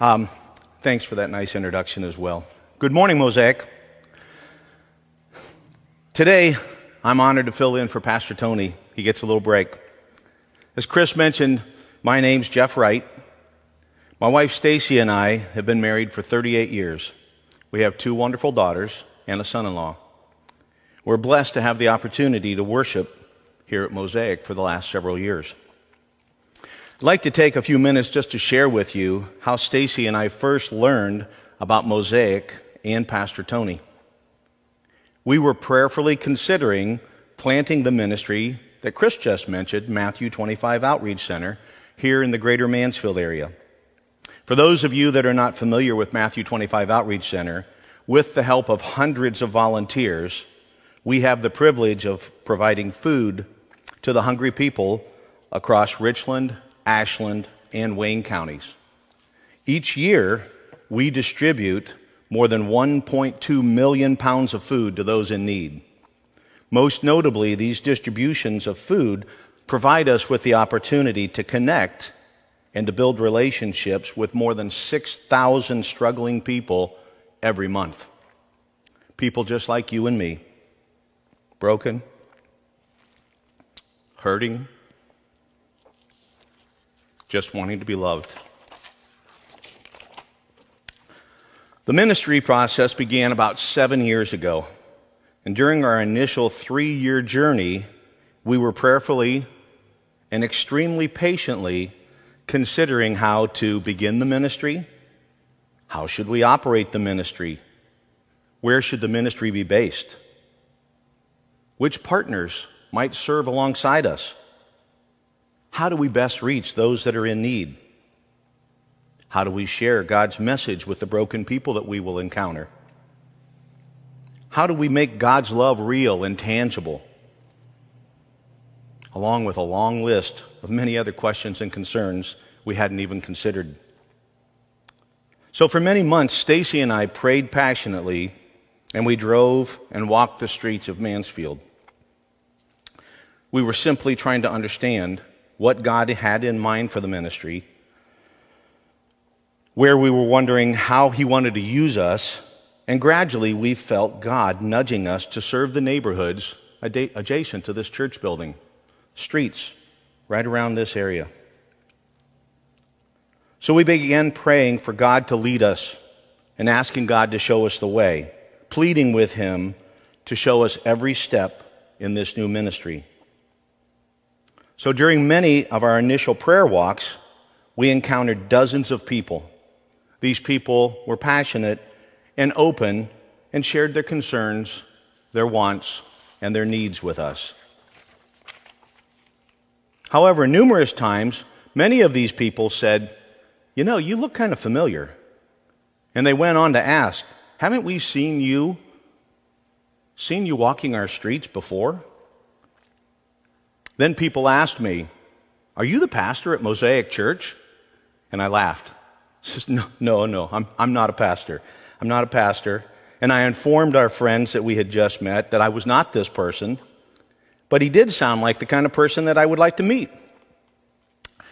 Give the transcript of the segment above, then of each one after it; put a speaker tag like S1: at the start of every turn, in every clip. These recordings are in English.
S1: Um, thanks for that nice introduction as well. Good morning, Mosaic. Today, I'm honored to fill in for Pastor Tony. He gets a little break. As Chris mentioned, my name's Jeff Wright. My wife Stacy and I have been married for 38 years. We have two wonderful daughters and a son in law. We're blessed to have the opportunity to worship here at Mosaic for the last several years. I'd like to take a few minutes just to share with you how Stacy and I first learned about Mosaic and Pastor Tony. We were prayerfully considering planting the ministry that Chris just mentioned, Matthew 25 Outreach Center, here in the greater Mansfield area. For those of you that are not familiar with Matthew 25 Outreach Center, with the help of hundreds of volunteers, we have the privilege of providing food to the hungry people across Richland, Ashland, and Wayne counties. Each year, we distribute more than 1.2 million pounds of food to those in need. Most notably, these distributions of food provide us with the opportunity to connect and to build relationships with more than 6,000 struggling people every month. People just like you and me, broken, hurting, just wanting to be loved. The ministry process began about seven years ago. And during our initial three year journey, we were prayerfully and extremely patiently considering how to begin the ministry. How should we operate the ministry? Where should the ministry be based? Which partners might serve alongside us? How do we best reach those that are in need? How do we share God's message with the broken people that we will encounter? How do we make God's love real and tangible? Along with a long list of many other questions and concerns we hadn't even considered. So, for many months, Stacy and I prayed passionately, and we drove and walked the streets of Mansfield. We were simply trying to understand what God had in mind for the ministry, where we were wondering how He wanted to use us, and gradually we felt God nudging us to serve the neighborhoods adjacent to this church building, streets right around this area. So we began praying for God to lead us and asking God to show us the way, pleading with Him to show us every step in this new ministry. So during many of our initial prayer walks, we encountered dozens of people. These people were passionate and open and shared their concerns, their wants, and their needs with us. However, numerous times, many of these people said, You know, you look kind of familiar. And they went on to ask, Haven't we seen you, seen you walking our streets before? Then people asked me, Are you the pastor at Mosaic Church? And I laughed. I said, no, no, no, I'm, I'm not a pastor. I'm not a pastor. And I informed our friends that we had just met that I was not this person, but he did sound like the kind of person that I would like to meet.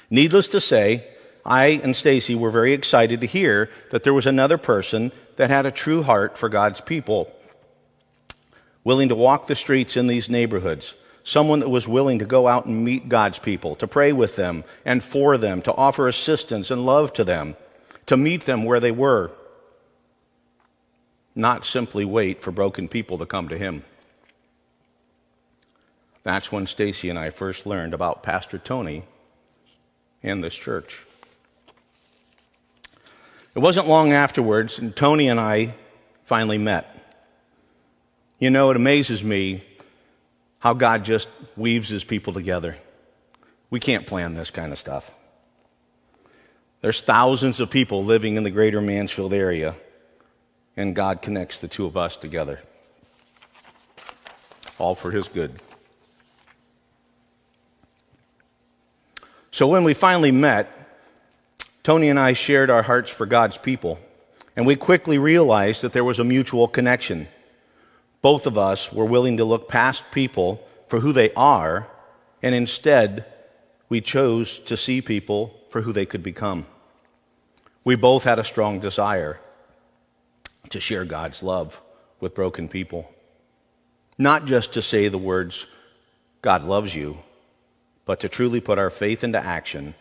S1: Needless to say, I and Stacy were very excited to hear that there was another person that had a true heart for God's people, willing to walk the streets in these neighborhoods, someone that was willing to go out and meet God's people, to pray with them and for them, to offer assistance and love to them, to meet them where they were, not simply wait for broken people to come to Him. That's when Stacy and I first learned about Pastor Tony and this church. It wasn't long afterwards, and Tony and I finally met. You know, it amazes me how God just weaves his people together. We can't plan this kind of stuff. There's thousands of people living in the greater Mansfield area, and God connects the two of us together. All for his good. So when we finally met, Tony and I shared our hearts for God's people, and we quickly realized that there was a mutual connection both of us were willing to look past people for who they are, and instead, we chose to see people for who they could become. We both had a strong desire to share God's love with broken people. Not just to say the words, God loves you, but to truly put our faith into action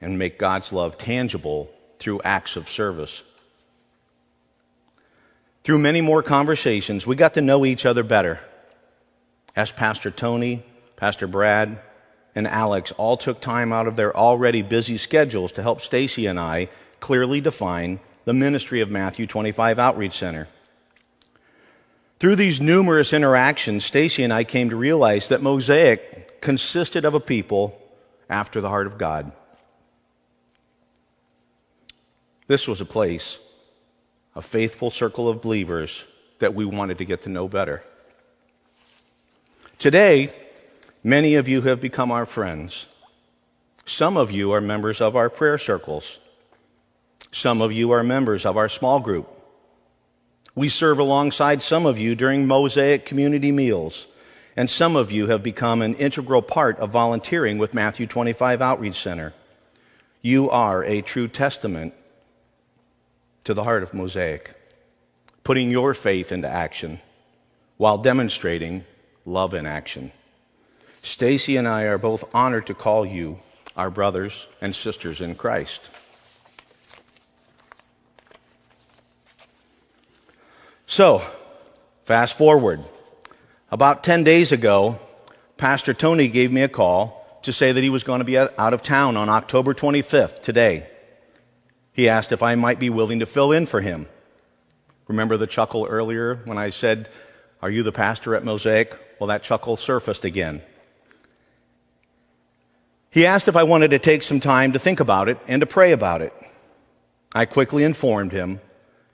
S1: and make God's love tangible through acts of service. Through many more conversations, we got to know each other better. As Pastor Tony, Pastor Brad, and Alex all took time out of their already busy schedules to help Stacy and I clearly define the ministry of Matthew 25 Outreach Center. Through these numerous interactions, Stacy and I came to realize that Mosaic consisted of a people after the heart of God. This was a place, a faithful circle of believers that we wanted to get to know better. Today, many of you have become our friends. Some of you are members of our prayer circles. Some of you are members of our small group. We serve alongside some of you during Mosaic community meals, and some of you have become an integral part of volunteering with Matthew 25 Outreach Center. You are a true testament to the heart of Mosaic, putting your faith into action while demonstrating love in action. Stacy and I are both honored to call you our brothers and sisters in Christ. So, fast forward. About 10 days ago, Pastor Tony gave me a call to say that he was going to be out of town on October 25th, today. He asked if I might be willing to fill in for him. Remember the chuckle earlier when I said, Are you the pastor at Mosaic? Well, that chuckle surfaced again. He asked if I wanted to take some time to think about it and to pray about it. I quickly informed him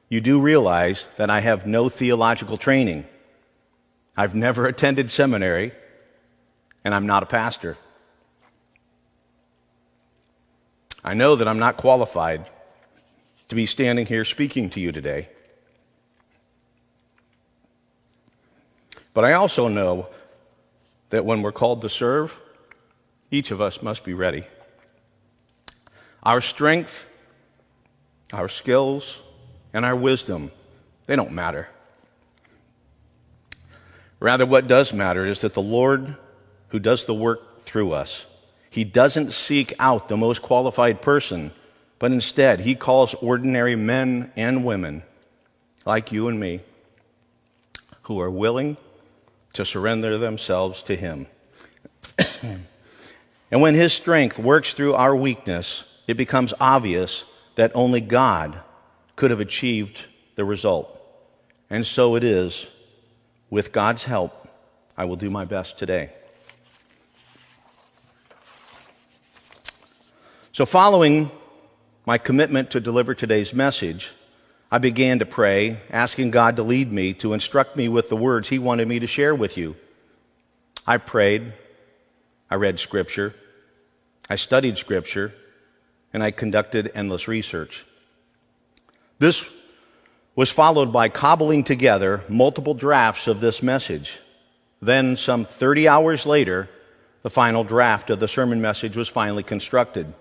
S1: you do realize that I have no theological training. I've never attended seminary, and I'm not a pastor. I know that I'm not qualified to be standing here speaking to you today. But I also know that when we're called to serve, each of us must be ready. Our strength, our skills, and our wisdom, they don't matter. Rather, what does matter is that the Lord, who does the work through us, he doesn't seek out the most qualified person, but instead, he calls ordinary men and women, like you and me, who are willing to surrender themselves to him. and when his strength works through our weakness, it becomes obvious that only God could have achieved the result. And so it is. With God's help, I will do my best today. So, following my commitment to deliver today's message, I began to pray, asking God to lead me, to instruct me with the words He wanted me to share with you. I prayed, I read Scripture, I studied Scripture, and I conducted endless research. This was followed by cobbling together multiple drafts of this message. Then, some 30 hours later, the final draft of the sermon message was finally constructed.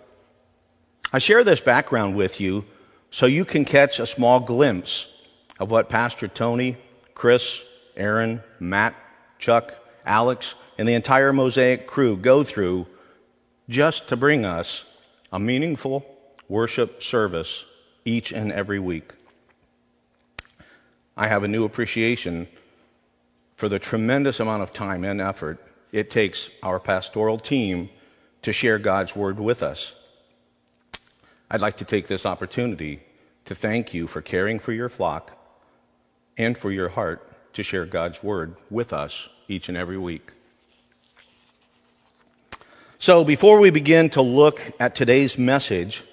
S1: I share this background with you so you can catch a small glimpse of what Pastor Tony, Chris, Aaron, Matt, Chuck, Alex, and the entire Mosaic crew go through just to bring us a meaningful worship service each and every week. I have a new appreciation for the tremendous amount of time and effort it takes our pastoral team to share God's word with us. I'd like to take this opportunity to thank you for caring for your flock and for your heart to share God's word with us each and every week. So, before we begin to look at today's message,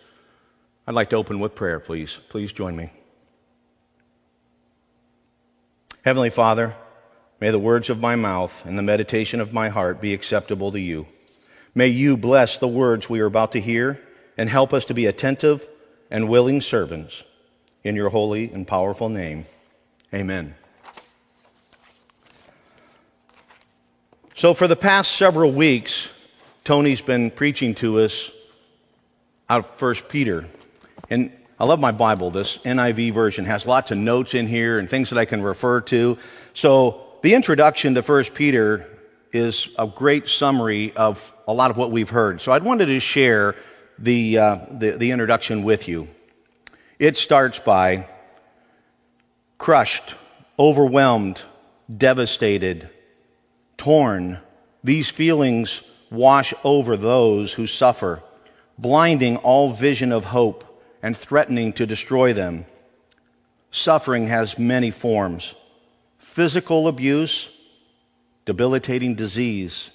S1: I'd like to open with prayer, please. Please join me. Heavenly Father, may the words of my mouth and the meditation of my heart be acceptable to you. May you bless the words we are about to hear and help us to be attentive and willing servants. In your holy and powerful name, amen. So, for the past several weeks, Tony's been preaching to us out of 1 Peter. And I love my Bible. This NIV version has lots of notes in here and things that I can refer to. So the introduction to 1 Peter is a great summary of a lot of what we've heard. So I wanted to share the, uh, the, the introduction with you. It starts by crushed, overwhelmed, devastated, torn. These feelings wash over those who suffer, blinding all vision of hope and threatening to destroy them. Suffering has many forms physical abuse, debilitating disease,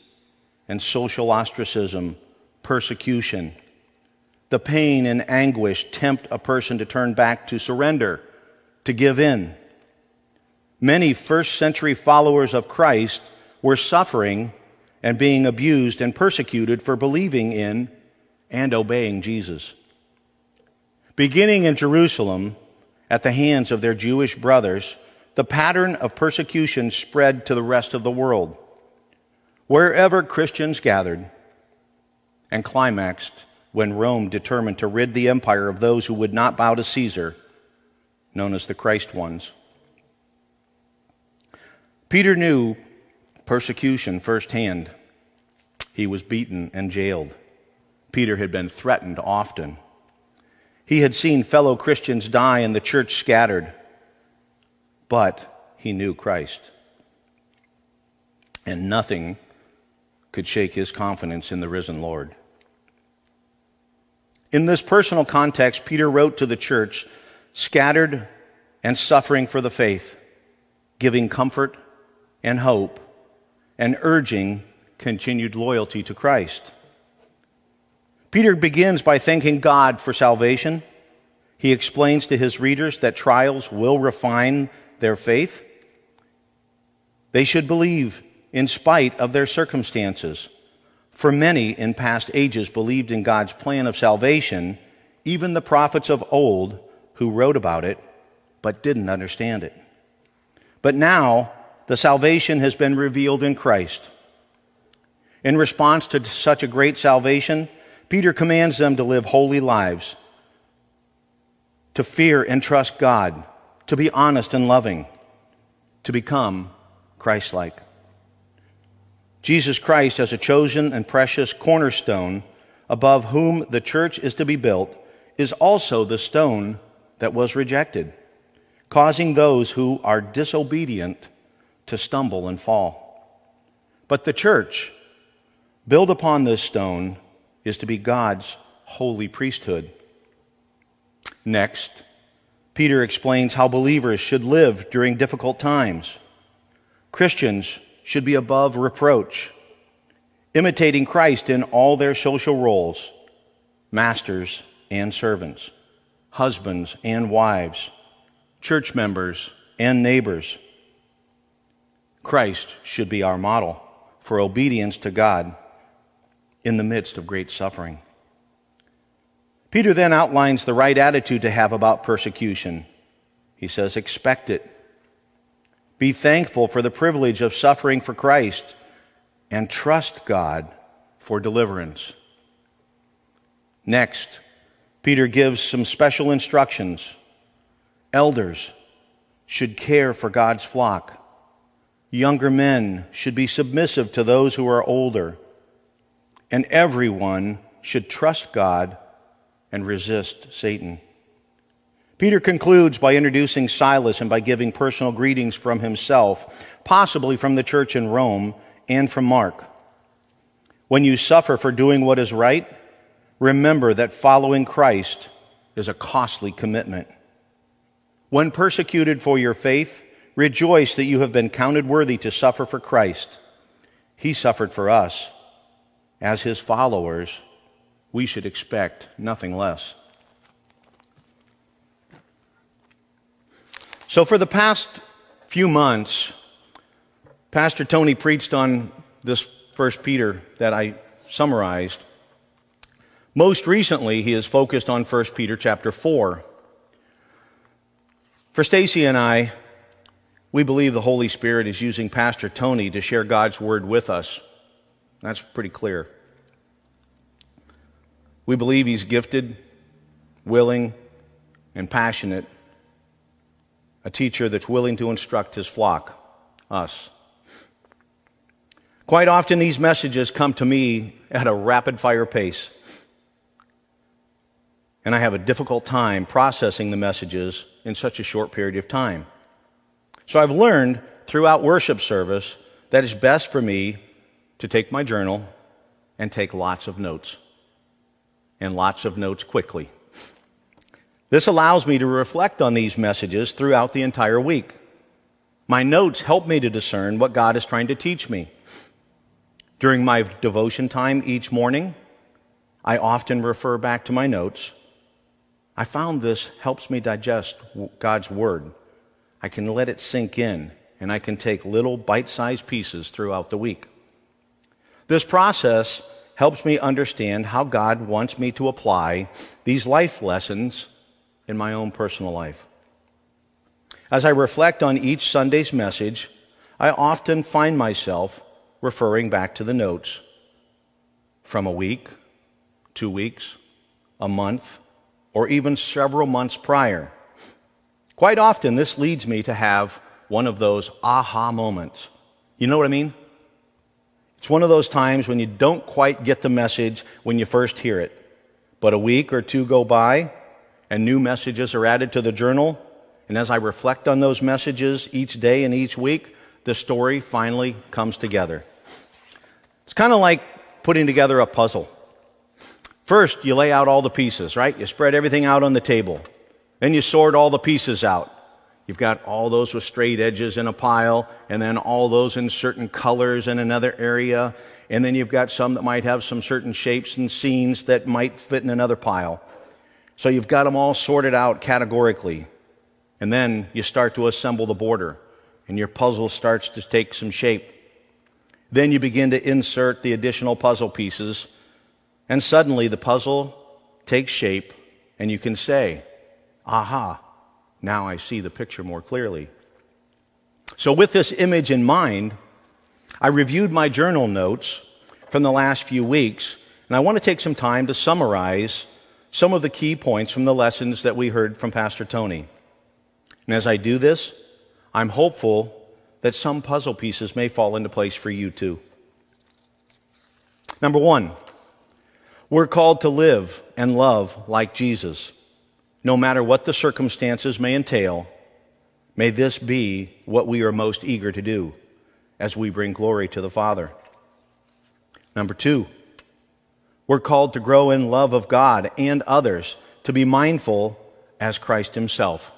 S1: and social ostracism, persecution. The pain and anguish tempt a person to turn back to surrender, to give in. Many first century followers of Christ were suffering and being abused and persecuted for believing in and obeying Jesus. Beginning in Jerusalem, at the hands of their Jewish brothers, the pattern of persecution spread to the rest of the world. Wherever Christians gathered and climaxed when Rome determined to rid the empire of those who would not bow to Caesar, known as the Christ ones. Peter knew persecution firsthand. He was beaten and jailed. Peter had been threatened often. He had seen fellow Christians die and the church scattered, but he knew Christ. And nothing could shake his confidence in the risen Lord. In this personal context, Peter wrote to the church, scattered and suffering for the faith, giving comfort and hope, and urging continued loyalty to Christ. Peter begins by thanking God for salvation. He explains to his readers that trials will refine their faith. They should believe in spite of their circumstances. For many in past ages believed in God's plan of salvation, even the prophets of old who wrote about it, but didn't understand it. But now, the salvation has been revealed in Christ. In response to such a great salvation, Peter commands them to live holy lives, to fear and trust God, to be honest and loving, to become Christ like. Jesus Christ, as a chosen and precious cornerstone above whom the church is to be built, is also the stone that was rejected, causing those who are disobedient to stumble and fall. But the church, built upon this stone, is to be God's holy priesthood. Next, Peter explains how believers should live during difficult times. Christians should be above reproach, imitating Christ in all their social roles masters and servants, husbands and wives, church members and neighbors. Christ should be our model for obedience to God in the midst of great suffering. Peter then outlines the right attitude to have about persecution. He says, expect it. Be thankful for the privilege of suffering for Christ and trust God for deliverance. Next, Peter gives some special instructions. Elders should care for God's flock. Younger men should be submissive to those who are older. And everyone should trust God and resist Satan. Peter concludes by introducing Silas and by giving personal greetings from himself, possibly from the church in Rome and from Mark. When you suffer for doing what is right, remember that following Christ is a costly commitment. When persecuted for your faith, Rejoice that you have been counted worthy to suffer for Christ. He suffered for us. As his followers, we should expect nothing less. So, for the past few months, Pastor Tony preached on this First Peter that I summarized. Most recently, he has focused on First Peter chapter 4. For Stacy and I, we believe the Holy Spirit is using Pastor Tony to share God's word with us. That's pretty clear. We believe he's gifted, willing, and passionate, a teacher that's willing to instruct his flock, us. Quite often, these messages come to me at a rapid fire pace, and I have a difficult time processing the messages in such a short period of time. So I've learned throughout worship service that it's best for me to take my journal and take lots of notes, and lots of notes quickly. This allows me to reflect on these messages throughout the entire week. My notes help me to discern what God is trying to teach me. During my devotion time each morning, I often refer back to my notes. I found this helps me digest God's Word. I can let it sink in, and I can take little bite sized pieces throughout the week. This process helps me understand how God wants me to apply these life lessons in my own personal life. As I reflect on each Sunday's message, I often find myself referring back to the notes from a week, two weeks, a month, or even several months prior. Quite often, this leads me to have one of those aha moments. You know what I mean? It's one of those times when you don't quite get the message when you first hear it. But a week or two go by, and new messages are added to the journal. And as I reflect on those messages each day and each week, the story finally comes together. It's kind of like putting together a puzzle. First, you lay out all the pieces, right? You spread everything out on the table. Then you sort all the pieces out. You've got all those with straight edges in a pile, and then all those in certain colors in another area. And then you've got some that might have some certain shapes and scenes that might fit in another pile. So you've got them all sorted out categorically. And then you start to assemble the border, and your puzzle starts to take some shape. Then you begin to insert the additional puzzle pieces, and suddenly the puzzle takes shape, and you can say, Aha, now I see the picture more clearly. So, with this image in mind, I reviewed my journal notes from the last few weeks, and I want to take some time to summarize some of the key points from the lessons that we heard from Pastor Tony. And as I do this, I'm hopeful that some puzzle pieces may fall into place for you too. Number one, we're called to live and love like Jesus no matter what the circumstances may entail, may this be what we are most eager to do as we bring glory to the Father. Number two, we're called to grow in love of God and others, to be mindful as Christ Himself.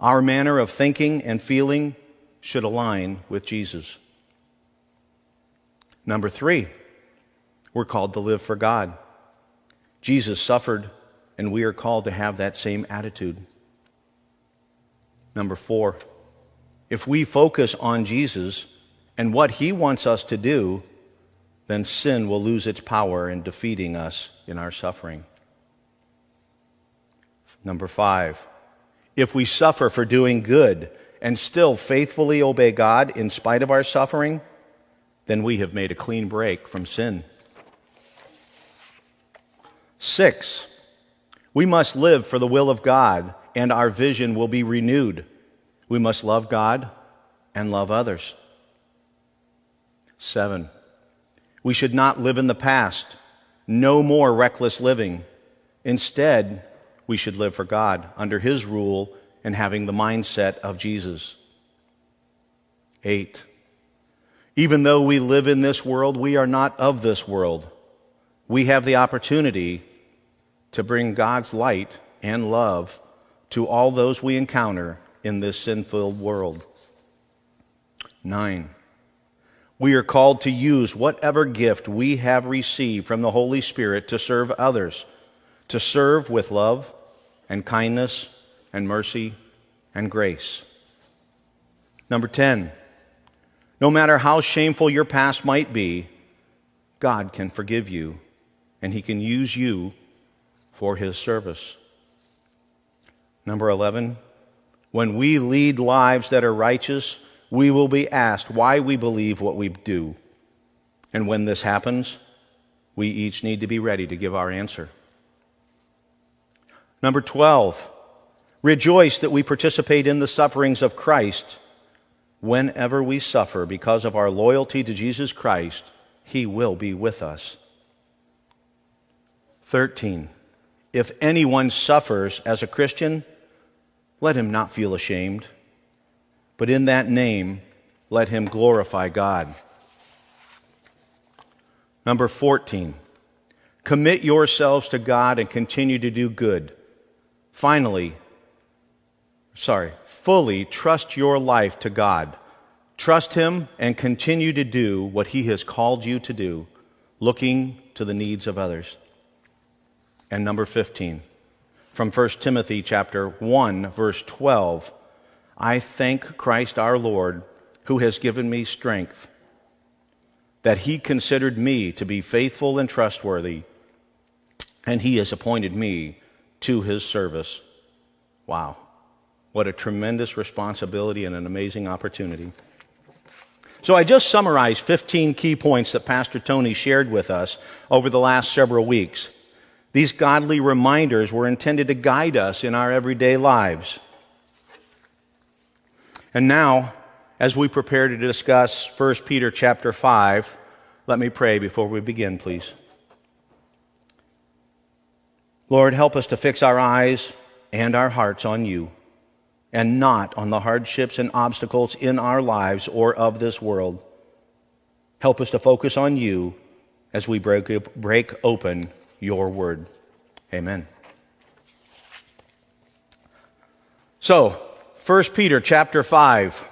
S1: Our manner of thinking and feeling should align with Jesus. Number three, we're called to live for God. Jesus suffered and we are called to have that same attitude. Number four, if we focus on Jesus and what he wants us to do, then sin will lose its power in defeating us in our suffering. Number five, if we suffer for doing good and still faithfully obey God in spite of our suffering, then we have made a clean break from sin. Six, we must live for the will of God, and our vision will be renewed. We must love God and love others. Seven, we should not live in the past. No more reckless living. Instead, we should live for God under His rule and having the mindset of Jesus. Eight, even though we live in this world, we are not of this world. We have the opportunity to bring God's light and love to all those we encounter in this sin filled world. Nine, we are called to use whatever gift we have received from the Holy Spirit to serve others, to serve with love and kindness and mercy and grace. Number 10, no matter how shameful your past might be, God can forgive you and He can use you for his service. Number 11, when we lead lives that are righteous, we will be asked why we believe what we do. And when this happens, we each need to be ready to give our answer. Number 12, Rejoice that we participate in the sufferings of Christ. Whenever we suffer because of our loyalty to Jesus Christ, He will be with us. 13. If anyone suffers as a Christian, let him not feel ashamed, but in that name, let him glorify God. Number 14, commit yourselves to God and continue to do good. Finally, sorry, fully trust your life to God. Trust Him and continue to do what He has called you to do, looking to the needs of others. And number 15, from 1 Timothy chapter 1 verse 12, I thank Christ our Lord who has given me strength that he considered me to be faithful and trustworthy and he has appointed me to his service. Wow. What a tremendous responsibility and an amazing opportunity. So, I just summarized 15 key points that Pastor Tony shared with us over the last several weeks. These godly reminders were intended to guide us in our everyday lives. And now, as we prepare to discuss 1 Peter chapter 5, let me pray before we begin, please. Lord, help us to fix our eyes and our hearts on you and not on the hardships and obstacles in our lives or of this world. Help us to focus on you as we break, break open your word. Amen. So, 1 Peter chapter 5,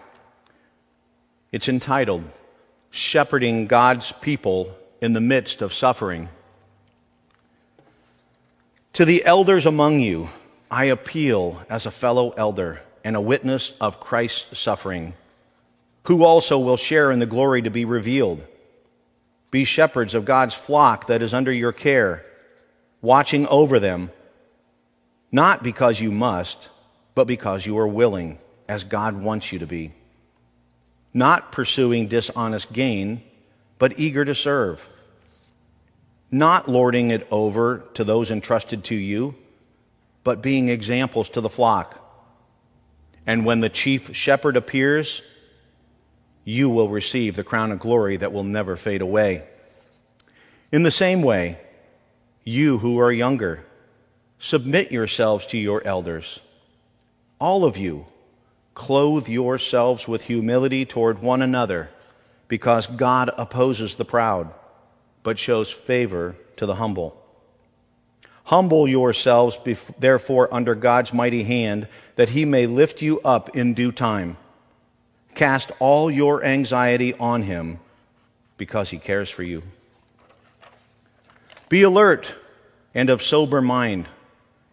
S1: it's entitled Shepherding God's People in the Midst of Suffering. To the elders among you, I appeal as a fellow elder and a witness of Christ's suffering, who also will share in the glory to be revealed. Be shepherds of God's flock that is under your care watching over them, not because you must, but because you are willing, as God wants you to be. Not pursuing dishonest gain, but eager to serve. Not lording it over to those entrusted to you, but being examples to the flock. And when the chief shepherd appears, you will receive the crown of glory that will never fade away. In the same way, you who are younger, submit yourselves to your elders. All of you, clothe yourselves with humility toward one another, because God opposes the proud, but shows favor to the humble. Humble yourselves, therefore, under God's mighty hand, that he may lift you up in due time. Cast all your anxiety on him, because he cares for you. Be alert and of sober mind.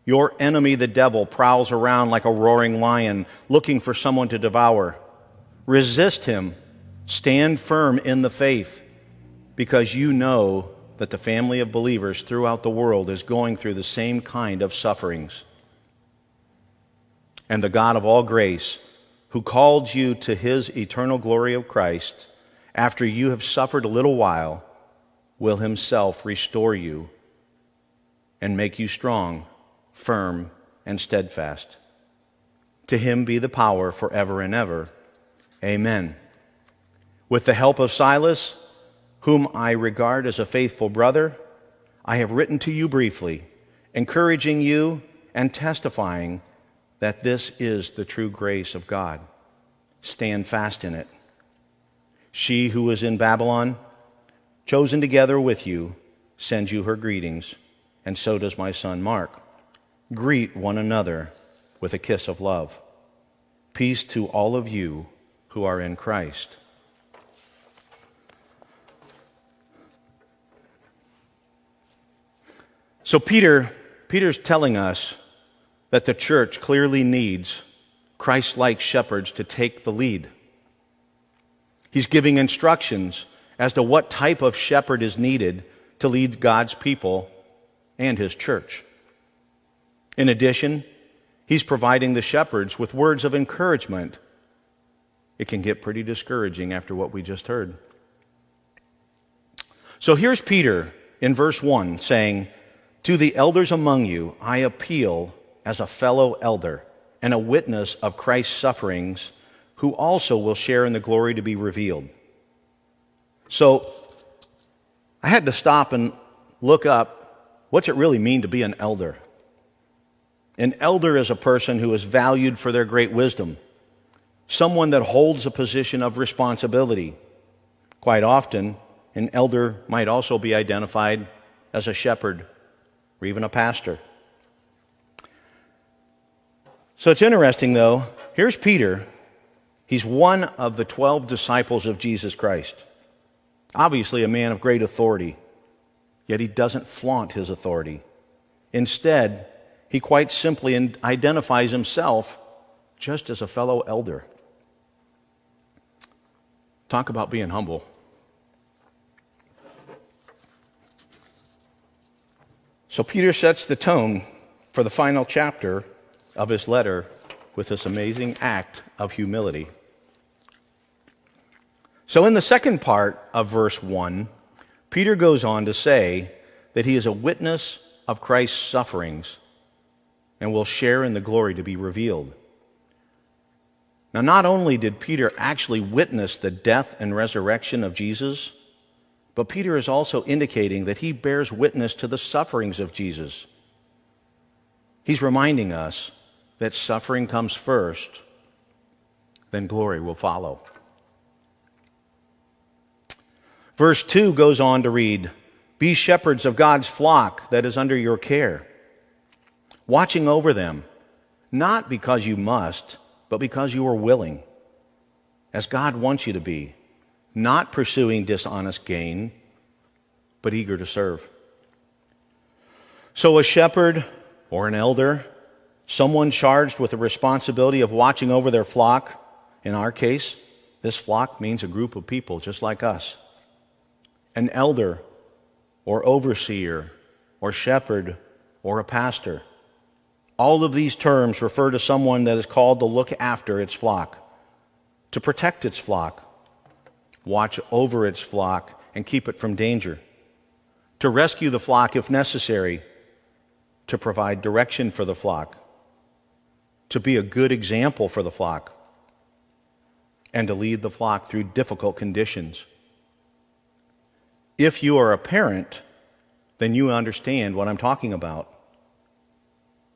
S1: Your enemy, the devil, prowls around like a roaring lion, looking for someone to devour. Resist him. Stand firm in the faith, because you know that the family of believers throughout the world is going through the same kind of sufferings. And the God of all grace, who called you to his eternal glory of Christ, after you have suffered a little while, will himself restore you and make you strong, firm, and steadfast. To him be the power forever and ever. Amen. With the help of Silas, whom I regard as a faithful brother, I have written to you briefly, encouraging you and testifying that this is the true grace of God. Stand fast in it. She who is in Babylon, chosen together with you, sends you her greetings, and so does my son Mark. Greet one another with a kiss of love. Peace to all of you who are in Christ. So Peter Peter's telling us that the church clearly needs Christ-like shepherds to take the lead. He's giving instructions as to what type of shepherd is needed to lead God's people and his church. In addition, he's providing the shepherds with words of encouragement. It can get pretty discouraging after what we just heard. So here's Peter in verse 1 saying, To the elders among you, I appeal as a fellow elder and a witness of Christ's sufferings, who also will share in the glory to be revealed. So I had to stop and look up what's it really mean to be an elder? An elder is a person who is valued for their great wisdom, someone that holds a position of responsibility. Quite often, an elder might also be identified as a shepherd or even a pastor. So it's interesting, though. Here's Peter. He's one of the 12 disciples of Jesus Christ. Obviously, a man of great authority, yet he doesn't flaunt his authority. Instead, he quite simply identifies himself just as a fellow elder. Talk about being humble. So Peter sets the tone for the final chapter of his letter with this amazing act of humility. So, in the second part of verse 1, Peter goes on to say that he is a witness of Christ's sufferings and will share in the glory to be revealed. Now, not only did Peter actually witness the death and resurrection of Jesus, but Peter is also indicating that he bears witness to the sufferings of Jesus. He's reminding us that suffering comes first, then glory will follow. Verse 2 goes on to read Be shepherds of God's flock that is under your care watching over them, not because you must, but because you are willing, as God wants you to be, not pursuing dishonest gain, but eager to serve. So, a shepherd or an elder, someone charged with the responsibility of watching over their flock, in our case, this flock means a group of people just like us. An elder or overseer or shepherd or a pastor all of these terms refer to someone that is called to look after its flock, to protect its flock, watch over its flock, and keep it from danger, to rescue the flock if necessary, to provide direction for the flock, to be a good example for the flock, and to lead the flock through difficult conditions. If you are a parent, then you understand what I'm talking about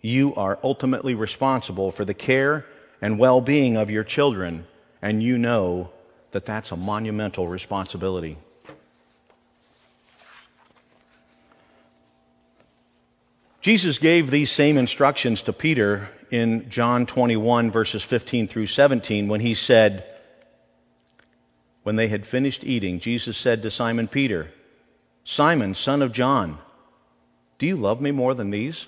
S1: you are ultimately responsible for the care and well being of your children, and you know that that's a monumental responsibility. Jesus gave these same instructions to Peter in John 21, verses 15 through 17, when he said, When they had finished eating, Jesus said to Simon Peter, Simon, son of John, do you love me more than these?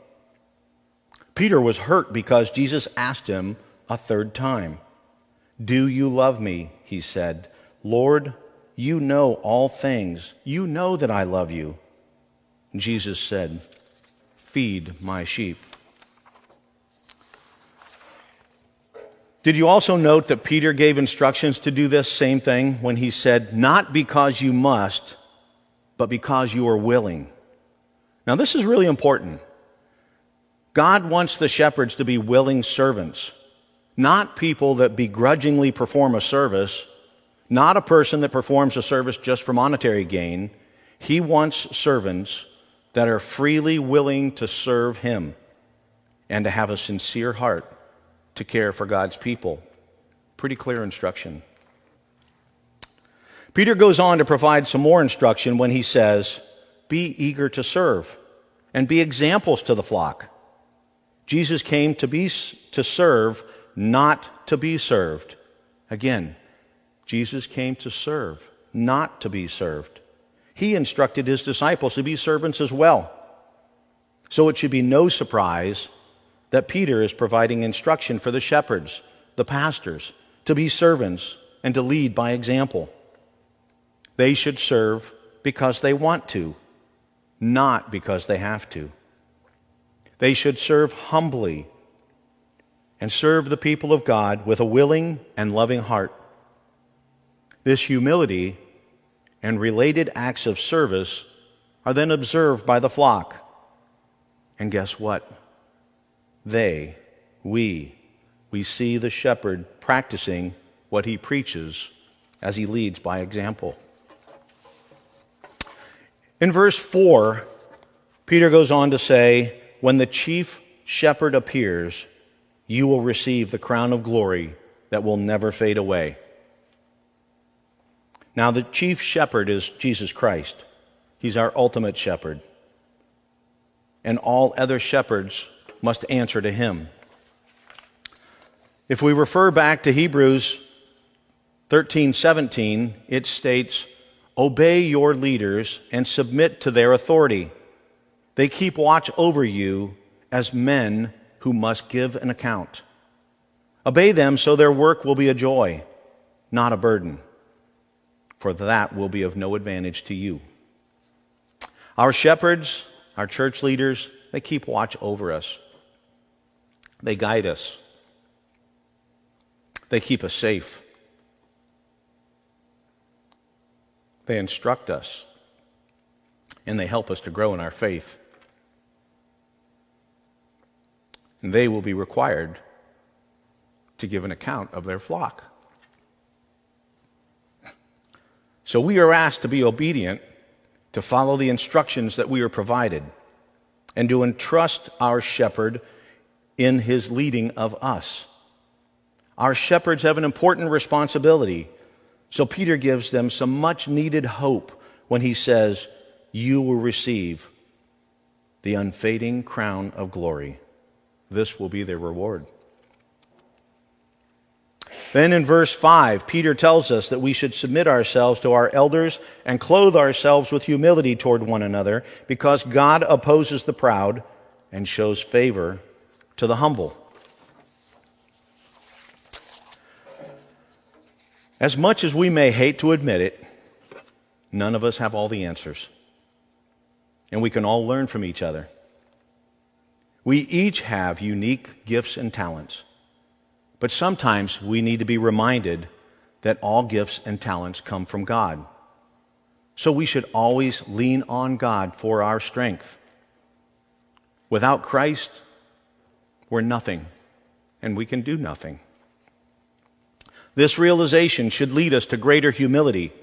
S1: Peter was hurt because Jesus asked him a third time. Do you love me? He said. Lord, you know all things. You know that I love you. Jesus said, Feed my sheep. Did you also note that Peter gave instructions to do this same thing when he said, Not because you must, but because you are willing? Now, this is really important. God wants the shepherds to be willing servants, not people that begrudgingly perform a service, not a person that performs a service just for monetary gain. He wants servants that are freely willing to serve Him and to have a sincere heart to care for God's people. Pretty clear instruction. Peter goes on to provide some more instruction when he says, Be eager to serve and be examples to the flock. Jesus came to be to serve, not to be served. Again, Jesus came to serve, not to be served. He instructed his disciples to be servants as well. So it should be no surprise that Peter is providing instruction for the shepherds, the pastors, to be servants and to lead by example. They should serve because they want to, not because they have to. They should serve humbly and serve the people of God with a willing and loving heart. This humility and related acts of service are then observed by the flock. And guess what? They, we, we see the shepherd practicing what he preaches as he leads by example. In verse 4, Peter goes on to say, When the chief shepherd appears, you will receive the crown of glory that will never fade away. Now, the chief shepherd is Jesus Christ. He's our ultimate shepherd. And all other shepherds must answer to him. If we refer back to Hebrews 13 17, it states, Obey your leaders and submit to their authority. They keep watch over you as men who must give an account. Obey them so their work will be a joy, not a burden, for that will be of no advantage to you. Our shepherds, our church leaders, they keep watch over us. They guide us. They keep us safe. They instruct us. And they help us to grow in our faith. And they will be required to give an account of their flock. So we are asked to be obedient, to follow the instructions that we are provided, and to entrust our shepherd in his leading of us. Our shepherds have an important responsibility, so Peter gives them some much needed hope when he says, You will receive the unfading crown of glory this will be their reward. Then in verse 5, Peter tells us that we should submit ourselves to our elders and clothe ourselves with humility toward one another, because God opposes the proud and shows favor to the humble. As much as we may hate to admit it, none of us have all the answers. And we can all learn from each other. We each have unique gifts and talents, but sometimes we need to be reminded that all gifts and talents come from God. So we should always lean on God for our strength. Without Christ, we're nothing, and we can do nothing. This realization should lead us to greater humility,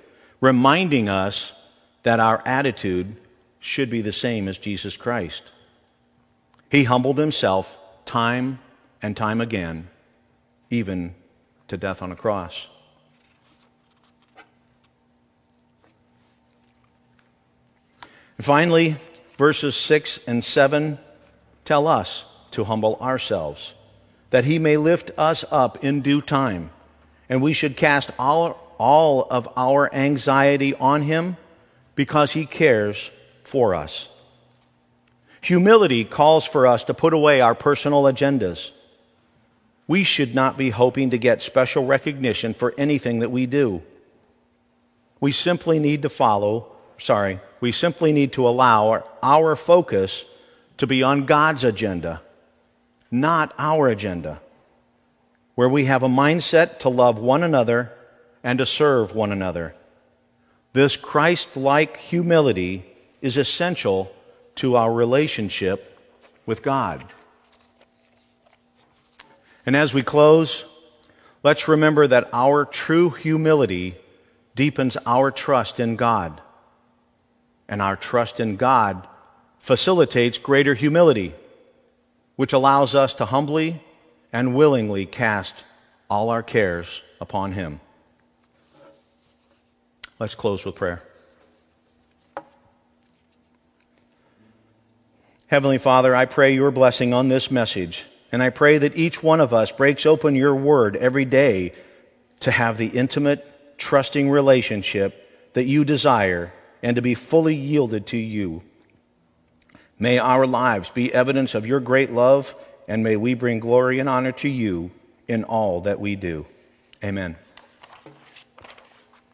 S1: reminding us that our attitude should be the same as Jesus Christ. He humbled himself time and time again, even to death on a cross. And finally, verses 6 and 7 tell us to humble ourselves, that he may lift us up in due time. And we should cast all, all of our anxiety on him because he cares for us. Humility calls for us to put away our personal agendas. We should not be hoping to get special recognition for anything that we do. We simply need to follow, sorry, we simply need to allow our, our focus to be on God's agenda, not our agenda, where we have a mindset to love one another and to serve one another. This Christ like humility is essential to our relationship with God. And as we close, let's remember that our true humility deepens our trust in God. And our trust in God facilitates greater humility, which allows us to humbly and willingly cast all our cares upon Him. Let's close with prayer. Heavenly Father, I pray your blessing on this message, and I pray that each one of us breaks open your word every day to have the intimate, trusting relationship that you desire and to be fully yielded to you. May our lives be evidence of your great love and may we bring glory and honor to you in all that we do. Amen.